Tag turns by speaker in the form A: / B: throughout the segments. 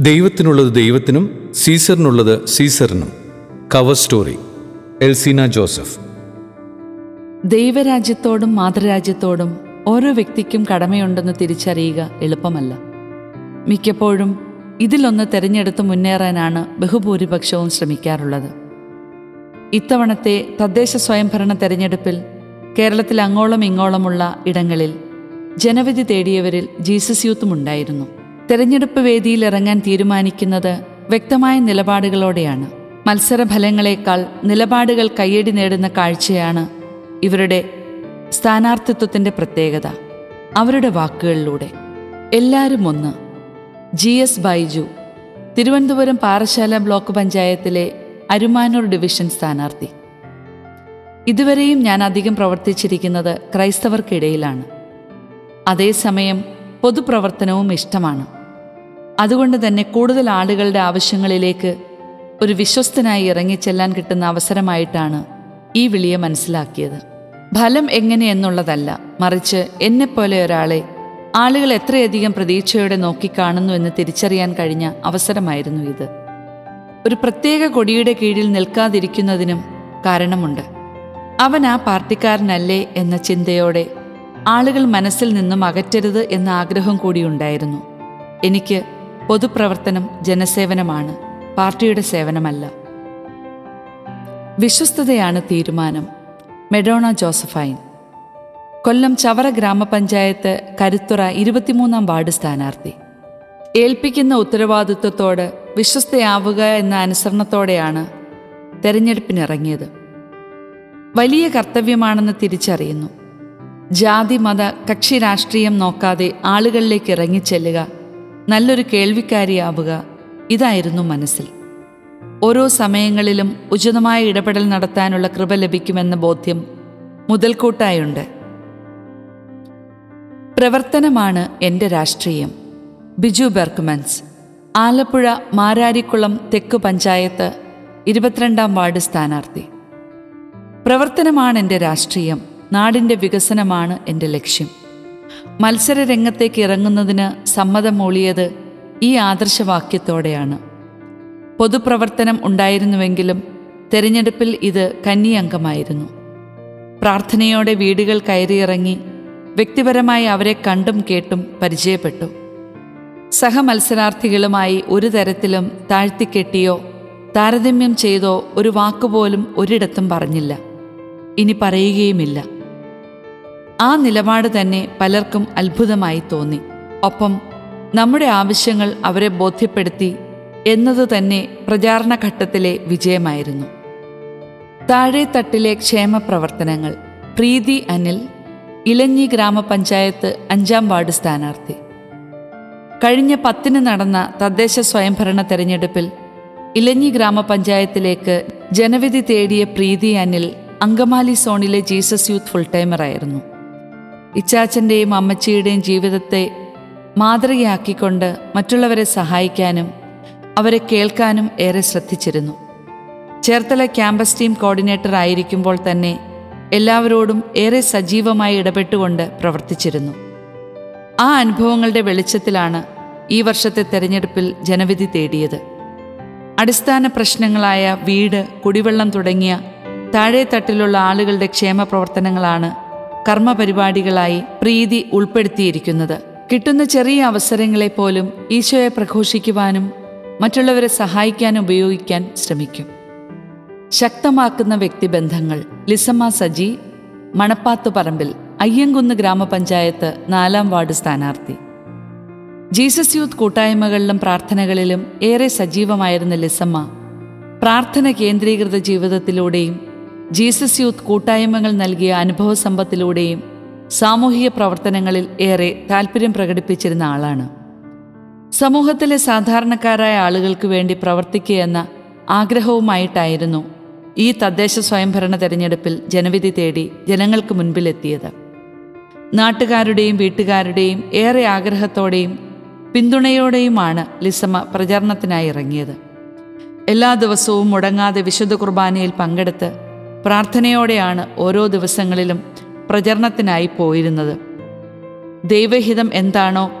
A: ദൈവത്തിനുള്ളത് ദൈവത്തിനും സീസറിനുള്ളത് സീസറിനും. Cover story. Elseena Joseph.
B: ദൈവരാജ്യത്തോടും മാതൃരാജ്യത്തോടും ഓരോ വ്യക്തിക്കും കടമയുണ്ടെന്ന് തിരിച്ചറിയുക എളുപ്പമല്ല. മിക്കപ്പോഴും ഇതിലൊന്ന് തിരഞ്ഞെടുത്ത് മുന്നേറാനാണ് ബഹുഭൂരിപക്ഷവും ശ്രമിക്കാറുള്ളത്. ഇത്തവണത്തെ തദ്ദേശ സ്വയംഭരണ തെരഞ്ഞെടുപ്പിൽ കേരളത്തിൽ അങ്ങോളം ഇങ്ങോളമുള്ള ഇടങ്ങളിൽ ജനവിധി തേടിയവരിൽ ജീസസ് യൂത്തും ഉണ്ടായിരുന്നു. തെരഞ്ഞെടുപ്പ് വേദിയിൽ ഇറങ്ങാൻ തീരുമാനിക്കുന്നത് വ്യക്തമായ നിലപാടുകളോടെയാണ്. മത്സരഫലങ്ങളെക്കാൾ നിലപാടുകൾ കയ്യടി നേടുന്ന കാഴ്ചയാണ് ഇവരുടെ സ്ഥാനാർത്ഥിത്വത്തിന്റെ പ്രത്യേകത. അവരുടെ വാക്കുകളിലൂടെ. എല്ലാവരും ഒന്ന്. G S Baiju Thiruvananthapuram Parassala block പഞ്ചായത്തിലെ അരുമാനൂർ ഡിവിഷൻ സ്ഥാനാർത്ഥി. ഇതുവരെയും ഞാൻ അധികം പ്രവർത്തിച്ചിരിക്കുന്നത് ക്രൈസ്തവർക്കിടയിലാണ്. അതേസമയം പൊതുപ്രവർത്തനവും ഇഷ്ടമാണ്. അതുകൊണ്ട് തന്നെ കൂടുതൽ ആളുകളുടെ ആവശ്യങ്ങളിലേക്ക് ഒരു വിശ്വസ്തനായി ഇറങ്ങിച്ചെല്ലാൻ കിട്ടുന്ന അവസരമായിട്ടാണ് ഈ വിളിയെ മനസ്സിലാക്കിയത്. ഫലം എങ്ങനെയെന്നുള്ളതല്ല മറിച്ച് എന്നെപ്പോലെ ഒരാളെ ആളുകൾ എത്രയധികം പ്രതീക്ഷയോടെ നോക്കിക്കാണുന്നു എന്ന് തിരിച്ചറിയാൻ കഴിഞ്ഞ അവസരമായിരുന്നു ഇത്. ഒരു പ്രത്യേക കൊടിയുടെ കീഴിൽ നിൽക്കാതിരിക്കുന്നതിനും കാരണമുണ്ട്. അവൻ ആ പാർട്ടിക്കാരനല്ലേ എന്ന ചിന്തയോടെ ആളുകൾ മനസ്സിൽ നിന്നും അകറ്റരുത് എന്ന ആഗ്രഹം കൂടിയുണ്ടായിരുന്നു എനിക്ക് പൊതുപ്രവർത്തനം ജനസേവനമാണ്. പാർട്ടിയുടെ സേവനമല്ല. വിശ്വസ്തതയാണ് തീരുമാനം. Madonna Josephine. കൊല്ലം ചവറ ഗ്രാമപഞ്ചായത്ത് കരുത്തുറ ഇരുപത്തിമൂന്നാം വാർഡ് സ്ഥാനാർത്ഥി. ഏൽപ്പിക്കുന്ന ഉത്തരവാദിത്വത്തോട് വിശ്വസ്തയാവുക എന്ന അനുസരണത്തോടെയാണ് തെരഞ്ഞെടുപ്പിനിറങ്ങിയത്. വലിയ കർത്തവ്യമാണെന്ന് തിരിച്ചറിയുന്നു. ജാതി മത കക്ഷി രാഷ്ട്രീയം നോക്കാതെ ആളുകളിലേക്ക് ഇറങ്ങിച്ചെല്ലുക നല്ലൊരു കേൾവിക്കാരിയാവുക. ഇതായിരുന്നു മനസ്സിൽ. ഓരോ സമയങ്ങളിലും ഉചിതമായ ഇടപെടൽ നടത്താനുള്ള കൃപ ലഭിക്കുമെന്ന ബോധ്യം മുതൽക്കൂട്ടായുണ്ട്. പ്രവർത്തനമാണ് എന്റെ രാഷ്ട്രീയം. ബിജു ബെർക്കുമൻസ് ആലപ്പുഴ മാരാരിക്കുളം തെക്ക് പഞ്ചായത്ത് ഇരുപത്തിരണ്ടാം വാർഡ് സ്ഥാനാർത്ഥി. പ്രവർത്തനമാണ് എന്റെ രാഷ്ട്രീയം നാടിന്റെ വികസനമാണ് എന്റെ ലക്ഷ്യം. മത്സര രംഗത്തേക്ക് ഇറങ്ങുന്നതിന് സമ്മതം മൂളിയത് ഈ ആദർശവാക്യത്തോടെയാണ്. പൊതുപ്രവർത്തനം ഉണ്ടായിരുന്നുവെങ്കിലും തെരഞ്ഞെടുപ്പിൽ ഇത് കന്നിയംഗമായിരുന്നു. പ്രാർത്ഥനയോടെ വീടുകൾ കയറിയിറങ്ങി വ്യക്തിപരമായി അവരെ കണ്ടും കേട്ടും പരിചയപ്പെട്ടു. സഹമത്സരാർത്ഥികളുമായി ഒരു തരത്തിലും താഴ്ത്തിക്കെട്ടിയോ താരതമ്യം ചെയ്തോ ഒരു വാക്കുപോലും ഒരിടത്തും പറഞ്ഞില്ല. ഇനി പറയുകയുമില്ല. ആ നിലപാട് തന്നെ പലർക്കും അത്ഭുതമായി തോന്നി. ഒപ്പം നമ്മുടെ ആവശ്യങ്ങൾ അവരെ ബോധ്യപ്പെടുത്തി എന്നത് തന്നെ പ്രചാരണ ഘട്ടത്തിലെ വിജയമായിരുന്നു. താഴെത്തട്ടിലെ ക്ഷേമപ്രവർത്തനങ്ങൾ പ്രീതി അനിൽ ഇലഞ്ഞി ഗ്രാമപഞ്ചായത്ത് അഞ്ചാം വാർഡ് സ്ഥാനാർത്ഥി. കഴിഞ്ഞ പത്തിന് നടന്ന തദ്ദേശ സ്വയംഭരണ തെരഞ്ഞെടുപ്പിൽ ഇലഞ്ഞി ഗ്രാമപഞ്ചായത്തിലേക്ക് ജനവിധി തേടിയ പ്രീതി അനിൽ അങ്കമാലി സോണിലെ ജീസസ് യൂത്ത് ഫുൾ ടൈമറായിരുന്നു ഇച്ചാച്ചന്റെയും അമ്മച്ചിയുടെയും ജീവിതത്തെ മാതൃകയാക്കിക്കൊണ്ട് മറ്റുള്ളവരെ സഹായിക്കാനും അവരെ കേൾക്കാനും ഏറെ ശ്രദ്ധിച്ചിരുന്നു. ചേർത്തല ക്യാമ്പസ് ടീം കോർഡിനേറ്റർ ആയിരിക്കുമ്പോൾ തന്നെ എല്ലാവരോടും ഏറെ സജീവമായി ഇടപെട്ടുകൊണ്ട് പ്രവർത്തിച്ചിരുന്നു. ആ അനുഭവങ്ങളുടെ വെളിച്ചത്തിലാണ് ഈ വർഷത്തെ തെരഞ്ഞെടുപ്പിൽ ജനവിധി തേടിയത്. അടിസ്ഥാന പ്രശ്നങ്ങളായ വീട് കുടിവെള്ളം തുടങ്ങിയ താഴെത്തട്ടിലുള്ള ആളുകളുടെ ക്ഷേമ പ്രവർത്തനങ്ങളാണ് കർമ്മപരിപാടികളായി പ്രീതി ഉൾപ്പെടുത്തിയിരിക്കുന്നത്. കിട്ടുന്ന ചെറിയ അവസരങ്ങളെ പോലും ഈശോയെ പ്രഘോഷിക്കുവാനും മറ്റുള്ളവരെ സഹായിക്കാനും ഉപയോഗിക്കാൻ ശ്രമിക്കും. ശക്തമാക്കുന്ന വ്യക്തിബന്ധങ്ങൾ. ലിസമ്മ സജി മണപ്പാത്ത് പറമ്പിൽ അയ്യങ്കുന്ന് ഗ്രാമപഞ്ചായത്ത് നാലാം വാർഡ് സ്ഥാനാർത്ഥി. ജീസസ് യൂത്ത് കൂട്ടായ്മകളിലും പ്രാർത്ഥനകളിലും ഏറെ സജീവമായിരുന്ന ലിസമ്മ പ്രാർത്ഥന കേന്ദ്രീകൃത ജീവിതത്തിലൂടെയും ജീസസ് യൂത്ത് കൂട്ടായ്മകൾ നൽകിയ അനുഭവ സമ്പത്തിലൂടെയും സാമൂഹിക പ്രവർത്തനങ്ങളിൽ ഏറെ താല്പര്യം പ്രകടിപ്പിച്ചിരുന്ന ആളാണ്. സമൂഹത്തിലെ സാധാരണക്കാരായ ആളുകൾക്ക് വേണ്ടി പ്രവർത്തിക്കുക എന്ന ആഗ്രഹവുമായിട്ടായിരുന്നു ഈ തദ്ദേശ സ്വയംഭരണ തെരഞ്ഞെടുപ്പിൽ ജനവിധി തേടി ജനങ്ങൾക്ക് മുൻപിലെത്തിയത്. നാട്ടുകാരുടെയും വീട്ടുകാരുടെയും ഏറെ ആഗ്രഹത്തോടെയും പിന്തുണയോടെയുമാണ് ലിസമ്മ പ്രചാരണത്തിനായി ഇറങ്ങിയത്. എല്ലാ ദിവസവും മുടങ്ങാതെ വിശുദ്ധ കുർബാനയിൽ പങ്കെടുത്ത് പ്രാർത്ഥനയോടെയാണ് ഓരോ ദിവസങ്ങളിലും പ്രചരണത്തിനായി പോയിരുന്നത്. ദൈവഹിതം എന്താണോ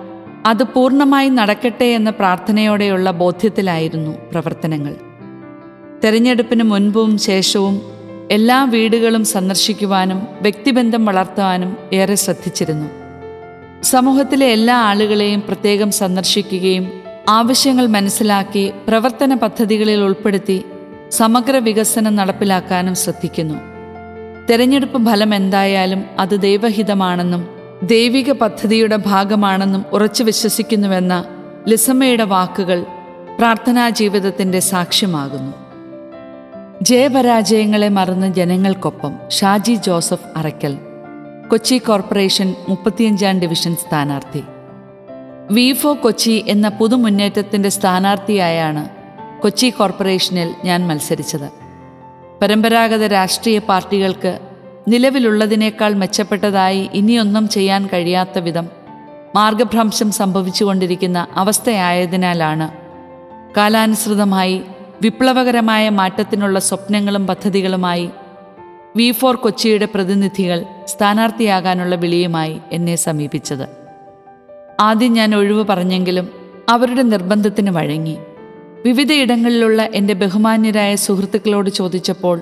B: അത് പൂർണമായി നടക്കട്ടെ എന്ന പ്രാർത്ഥനയോടെയുള്ള ബോധ്യത്തിലായിരുന്നു പ്രവർത്തനങ്ങൾ. തെരഞ്ഞെടുപ്പിന് മുൻപും ശേഷവും എല്ലാ വീടുകളും സന്ദർശിക്കുവാനും വ്യക്തിബന്ധം വളർത്തുവാനും ഏറെ ശ്രദ്ധിച്ചിരുന്നു. സമൂഹത്തിലെ എല്ലാ ആളുകളെയും പ്രത്യേകം സന്ദർശിക്കുകയും ആവശ്യങ്ങൾ മനസ്സിലാക്കി പ്രവർത്തന പദ്ധതികളിൽ ഉൾപ്പെടുത്തി സമഗ്ര വികസനം നടപ്പിലാക്കാനും ശ്രദ്ധിക്കുന്നു. തെരഞ്ഞെടുപ്പ് ഫലം എന്തായാലും അത് ദൈവഹിതമാണെന്നും ദൈവിക പദ്ധതിയുടെ ഭാഗമാണെന്നും ഉറച്ചു വിശ്വസിക്കുന്നുവെന്ന ലിസമ്മയുടെ വാക്കുകൾ പ്രാർത്ഥനാ ജീവിതത്തിന്റെ സാക്ഷ്യമാകുന്നു. ജയപരാജയങ്ങളെ മറന്ന് ജനങ്ങൾക്കൊപ്പം ഷാജി ജോസഫ് അറയ്ക്കൽ കൊച്ചി കോർപ്പറേഷൻ മുപ്പത്തിയഞ്ചാം ഡിവിഷൻ സ്ഥാനാർത്ഥി. വിഫോ കൊച്ചി എന്ന പുതുമുന്നേറ്റത്തിന്റെ സ്ഥാനാർത്ഥിയായാണ് കൊച്ചി കോർപ്പറേഷനിൽ ഞാൻ മത്സരിച്ചത്. പരമ്പരാഗത രാഷ്ട്രീയ പാർട്ടികൾക്ക് നിലവിലുള്ളതിനേക്കാൾ മെച്ചപ്പെട്ടതായി ഇനിയൊന്നും ചെയ്യാൻ കഴിയാത്ത വിധം മാർഗഭ്രംശം സംഭവിച്ചുകൊണ്ടിരിക്കുന്ന അവസ്ഥയായതിനാലാണ് കാലാനുസൃതമായി വിപ്ലവകരമായ മാറ്റത്തിനുള്ള സ്വപ്നങ്ങളും പദ്ധതികളുമായി വി ഫോർ കൊച്ചിയുടെ പ്രതിനിധികൾ സ്ഥാനാർത്ഥിയാകാനുള്ള വിളിയുമായി എന്നെ സമീപിച്ചത്. ആദ്യം ഞാൻ ഒഴിവ് പറഞ്ഞെങ്കിലും അവരുടെ നിർബന്ധത്തിന് വഴങ്ങി. വിവിധയിടങ്ങളിലുള്ള എന്റെ ബഹുമാന്യരായ സുഹൃത്തുക്കളോട് ചോദിച്ചപ്പോൾ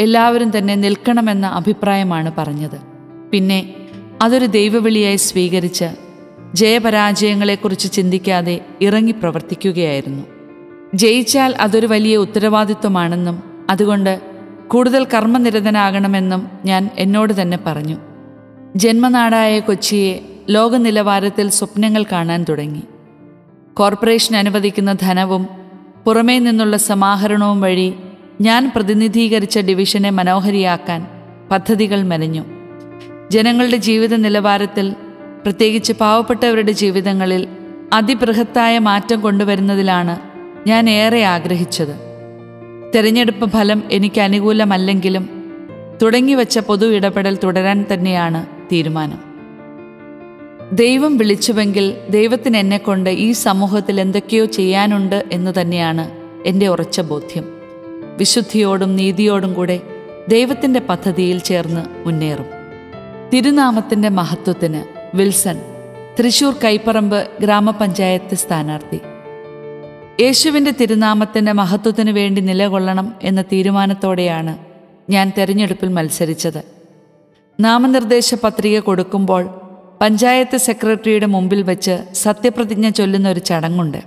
B: എല്ലാവരും തന്നെ നിൽക്കണമെന്ന അഭിപ്രായമാണ് പറഞ്ഞത്. പിന്നെ അതൊരു ദൈവവിളിയായി സ്വീകരിച്ച് ജയപരാജയങ്ങളെക്കുറിച്ച് ചിന്തിക്കാതെ ഇറങ്ങി പ്രവർത്തിക്കുകയായിരുന്നു. ജയിച്ചാൽ അതൊരു വലിയ ഉത്തരവാദിത്വമാണെന്നും അതുകൊണ്ട് കൂടുതൽ കർമ്മനിരതനാകണമെന്നും ഞാൻ എന്നോട് തന്നെ പറഞ്ഞു. ജന്മനാടായ കൊച്ചിയെ ലോക നിലവാരത്തിൽ സ്വപ്നങ്ങൾ കാണാൻ തുടങ്ങി. കോർപ്പറേഷൻ അനുവദിക്കുന്ന ധനവും പുറമേ നിന്നുള്ള സമാഹരണവും വഴി ഞാൻ പ്രതിനിധീകരിച്ച ഡിവിഷനെ മനോഹരിയാക്കാൻ പദ്ധതികൾ മെനഞ്ഞു. ജനങ്ങളുടെ ജീവിത നിലവാരത്തിൽ പ്രത്യേകിച്ച് പാവപ്പെട്ടവരുടെ ജീവിതങ്ങളിൽ അതിബൃഹത്തായ മാറ്റം കൊണ്ടുവരുന്നതിലാണ് ഞാൻ ഏറെ ആഗ്രഹിച്ചത്. തെരഞ്ഞെടുപ്പ് ഫലം എനിക്ക് അനുകൂലമല്ലെങ്കിലും തുടങ്ങിവച്ച പൊതു ഇടപെടൽ തുടരാൻ തന്നെയാണ് തീരുമാനം. ദൈവം വിളിച്ചുവെങ്കിൽ ദൈവത്തിന് എന്നെ കൊണ്ട് ഈ സമൂഹത്തിൽ എന്തൊക്കെയോ ചെയ്യാനുണ്ട് എന്ന് തന്നെയാണ് എന്റെ ഉറച്ച ബോധ്യം. വിശുദ്ധിയോടും നീതിയോടും കൂടെ ദൈവത്തിന്റെ പദ്ധതിയിൽ ചേർന്ന് മുന്നേറും. തിരുനാമത്തിന്റെ മഹത്വത്തിന് വിൽസൺ തൃശൂർ കൈപ്പറമ്പ് ഗ്രാമപഞ്ചായത്ത് സ്ഥാനാർത്ഥി. യേശുവിന്റെ തിരുനാമത്തിന്റെ മഹത്വത്തിനു വേണ്ടി നിലകൊള്ളണം എന്ന തീരുമാനത്തോടെയാണ് ഞാൻ തെരഞ്ഞെടുപ്പിൽ മത്സരിച്ചത്. നാമനിർദ്ദേശ പത്രിക കൊടുക്കുമ്പോൾ പഞ്ചായത്ത് സെക്രട്ടറിയുടെ മുമ്പിൽ വെച്ച് സത്യപ്രതിജ്ഞ ചൊല്ലുന്ന ഒരു ചടങ്ങുണ്ട്.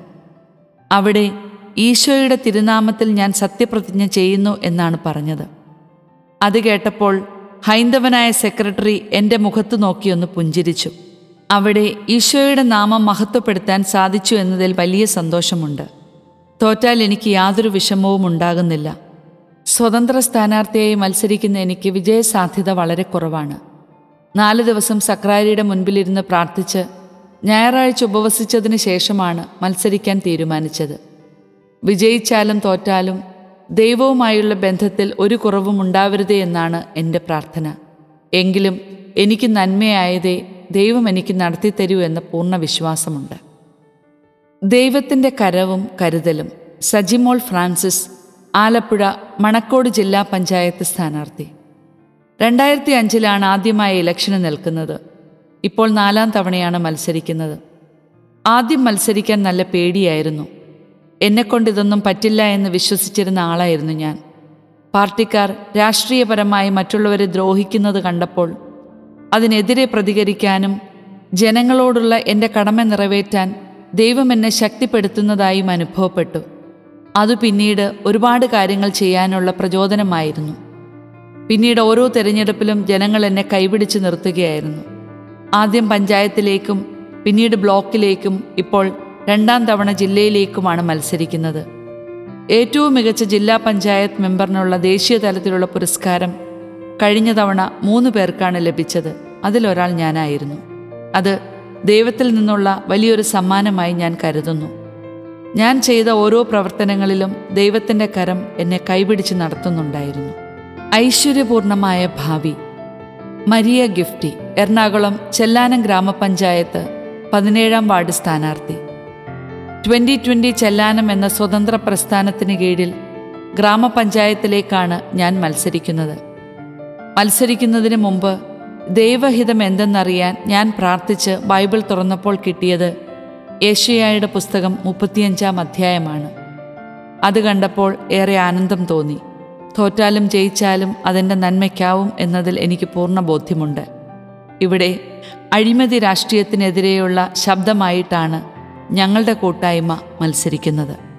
B: അവിടെ ഈശോയുടെ തിരുനാമത്തിൽ ഞാൻ സത്യപ്രതിജ്ഞ ചെയ്യുന്നു എന്നാണ് പറഞ്ഞത്. അത് കേട്ടപ്പോൾ ഹൈന്ദവനായ സെക്രട്ടറി എന്റെ മുഖത്ത് നോക്കിയൊന്ന് പുഞ്ചിരിച്ചു. അവിടെ ഈശോയുടെ നാമം മഹത്വപ്പെടുത്താൻ സാധിച്ചു എന്നതിൽ വലിയ സന്തോഷമുണ്ട്. തോറ്റാൽ എനിക്ക് യാതൊരു വിഷമവും ഉണ്ടാകുന്നില്ല. സ്വതന്ത്ര സ്ഥാനാർത്ഥിയായി മത്സരിക്കുന്ന എനിക്ക് വിജയസാധ്യത വളരെ കുറവാണ്. നാല് ദിവസം സക്രാരിയുടെ മുൻപിലിരുന്ന് പ്രാർത്ഥിച്ച് ഞായറാഴ്ച ഉപവസിച്ചതിന് ശേഷമാണ് മത്സരിക്കാൻ തീരുമാനിച്ചത്. വിജയിച്ചാലും തോറ്റാലും ദൈവവുമായുള്ള ബന്ധത്തിൽ ഒരു കുറവും ഉണ്ടാവരുതേ എന്നാണ് എന്റെ പ്രാർത്ഥന. എങ്കിലും എനിക്ക് നന്മയായതേ ദൈവം എനിക്ക് നടത്തിത്തരൂ എന്ന പൂർണ വിശ്വാസമുണ്ട്. ദൈവത്തിന്റെ കരവും കരുതലും സജിമോൾ ഫ്രാൻസിസ് ആലപ്പുഴ മണക്കോട് ജില്ലാ പഞ്ചായത്ത് സ്ഥാനാർത്ഥി. രണ്ടായിരത്തി അഞ്ചിലാണ് ആദ്യമായി ഇലക്ഷന് നിൽക്കുന്നത്. ഇപ്പോൾ നാലാം തവണയാണ് മത്സരിക്കുന്നത്. ആദ്യം മത്സരിക്കാൻ നല്ല പേടിയായിരുന്നു. എന്നെക്കൊണ്ട് ഇതൊന്നും പറ്റില്ല എന്ന് വിശ്വസിച്ചിരുന്ന ആളായിരുന്നു ഞാൻ. പാർട്ടിക്കാർ രാഷ്ട്രീയപരമായി മറ്റുള്ളവരെ ദ്രോഹിക്കുന്നത് കണ്ടപ്പോൾ അതിനെതിരെ പ്രതികരിക്കാനും ജനങ്ങളോടുള്ള എന്റെ കടമ നിറവേറ്റാൻ ദൈവം എന്നെ ശക്തിപ്പെടുത്തുന്നതായും അനുഭവപ്പെട്ടു. അത് പിന്നീട് ഒരുപാട് കാര്യങ്ങൾ ചെയ്യാനുള്ള പ്രചോദനമായിരുന്നു. പിന്നീട് ഓരോ തെരഞ്ഞെടുപ്പിലും ജനങ്ങൾ എന്നെ കൈപിടിച്ച് നിർത്തുകയായിരുന്നു. ആദ്യം പഞ്ചായത്തിലേക്കും പിന്നീട് ബ്ലോക്കിലേക്കും ഇപ്പോൾ രണ്ടാം തവണ ജില്ലയിലേക്കുമാണ് മത്സരിക്കുന്നത്. ഏറ്റവും മികച്ച ജില്ലാ പഞ്ചായത്ത് മെമ്പറിനുള്ള ദേശീയ തലത്തിലുള്ള പുരസ്കാരം കഴിഞ്ഞ തവണ മൂന്ന് പേർക്കാണ് ലഭിച്ചത്. അതിലൊരാൾ ഞാനായിരുന്നു. അത് ദൈവത്തിൽ നിന്നുള്ള വലിയൊരു സമ്മാനമായി ഞാൻ കരുതുന്നു. ഞാൻ ചെയ്ത ഓരോ പ്രവർത്തനങ്ങളിലും ദൈവത്തിന്റെ കരം എന്നെ കൈപിടിച്ച് നടത്തുന്നുണ്ടായിരുന്നു. ഐശ്വര്യപൂർണമായ ഭാവി. മരിയ ഗിഫ്റ്റി എറണാകുളം ചെല്ലാനം ഗ്രാമപഞ്ചായത്ത് പതിനേഴാം വാർഡ് സ്ഥാനാർത്ഥി. ട്വന്റി ട്വന്റി ചെല്ലാനം എന്ന സ്വതന്ത്ര പ്രസ്ഥാനത്തിന് കീഴിൽ ഗ്രാമപഞ്ചായത്തിലേക്കാണ് ഞാൻ മത്സരിക്കുന്നത്. മത്സരിക്കുന്നതിന് മുമ്പ് ദൈവഹിതം എന്തെന്നറിയാൻ ഞാൻ പ്രാർത്ഥിച്ച് ബൈബിൾ തുറന്നപ്പോൾ കിട്ടിയത് ഏഷ്യയായുടെ പുസ്തകം മുപ്പത്തിയഞ്ചാം അധ്യായമാണ്. അത് കണ്ടപ്പോൾ ഏറെ ആനന്ദം തോന്നി. തോറ്റാലും ജയിച്ചാലും അതിന്റെ നന്മയ്ക്കാവും എന്നതിൽ എനിക്ക് പൂർണ ബോധ്യമുണ്ട്. ഇവിടെ അഴിമതി രാഷ്ട്രീയത്തിനെതിരെയുള്ള ശബ്ദമായിട്ടാണ് ഞങ്ങളുടെ കൂട്ടായ്മ മത്സരിക്കുന്നത്.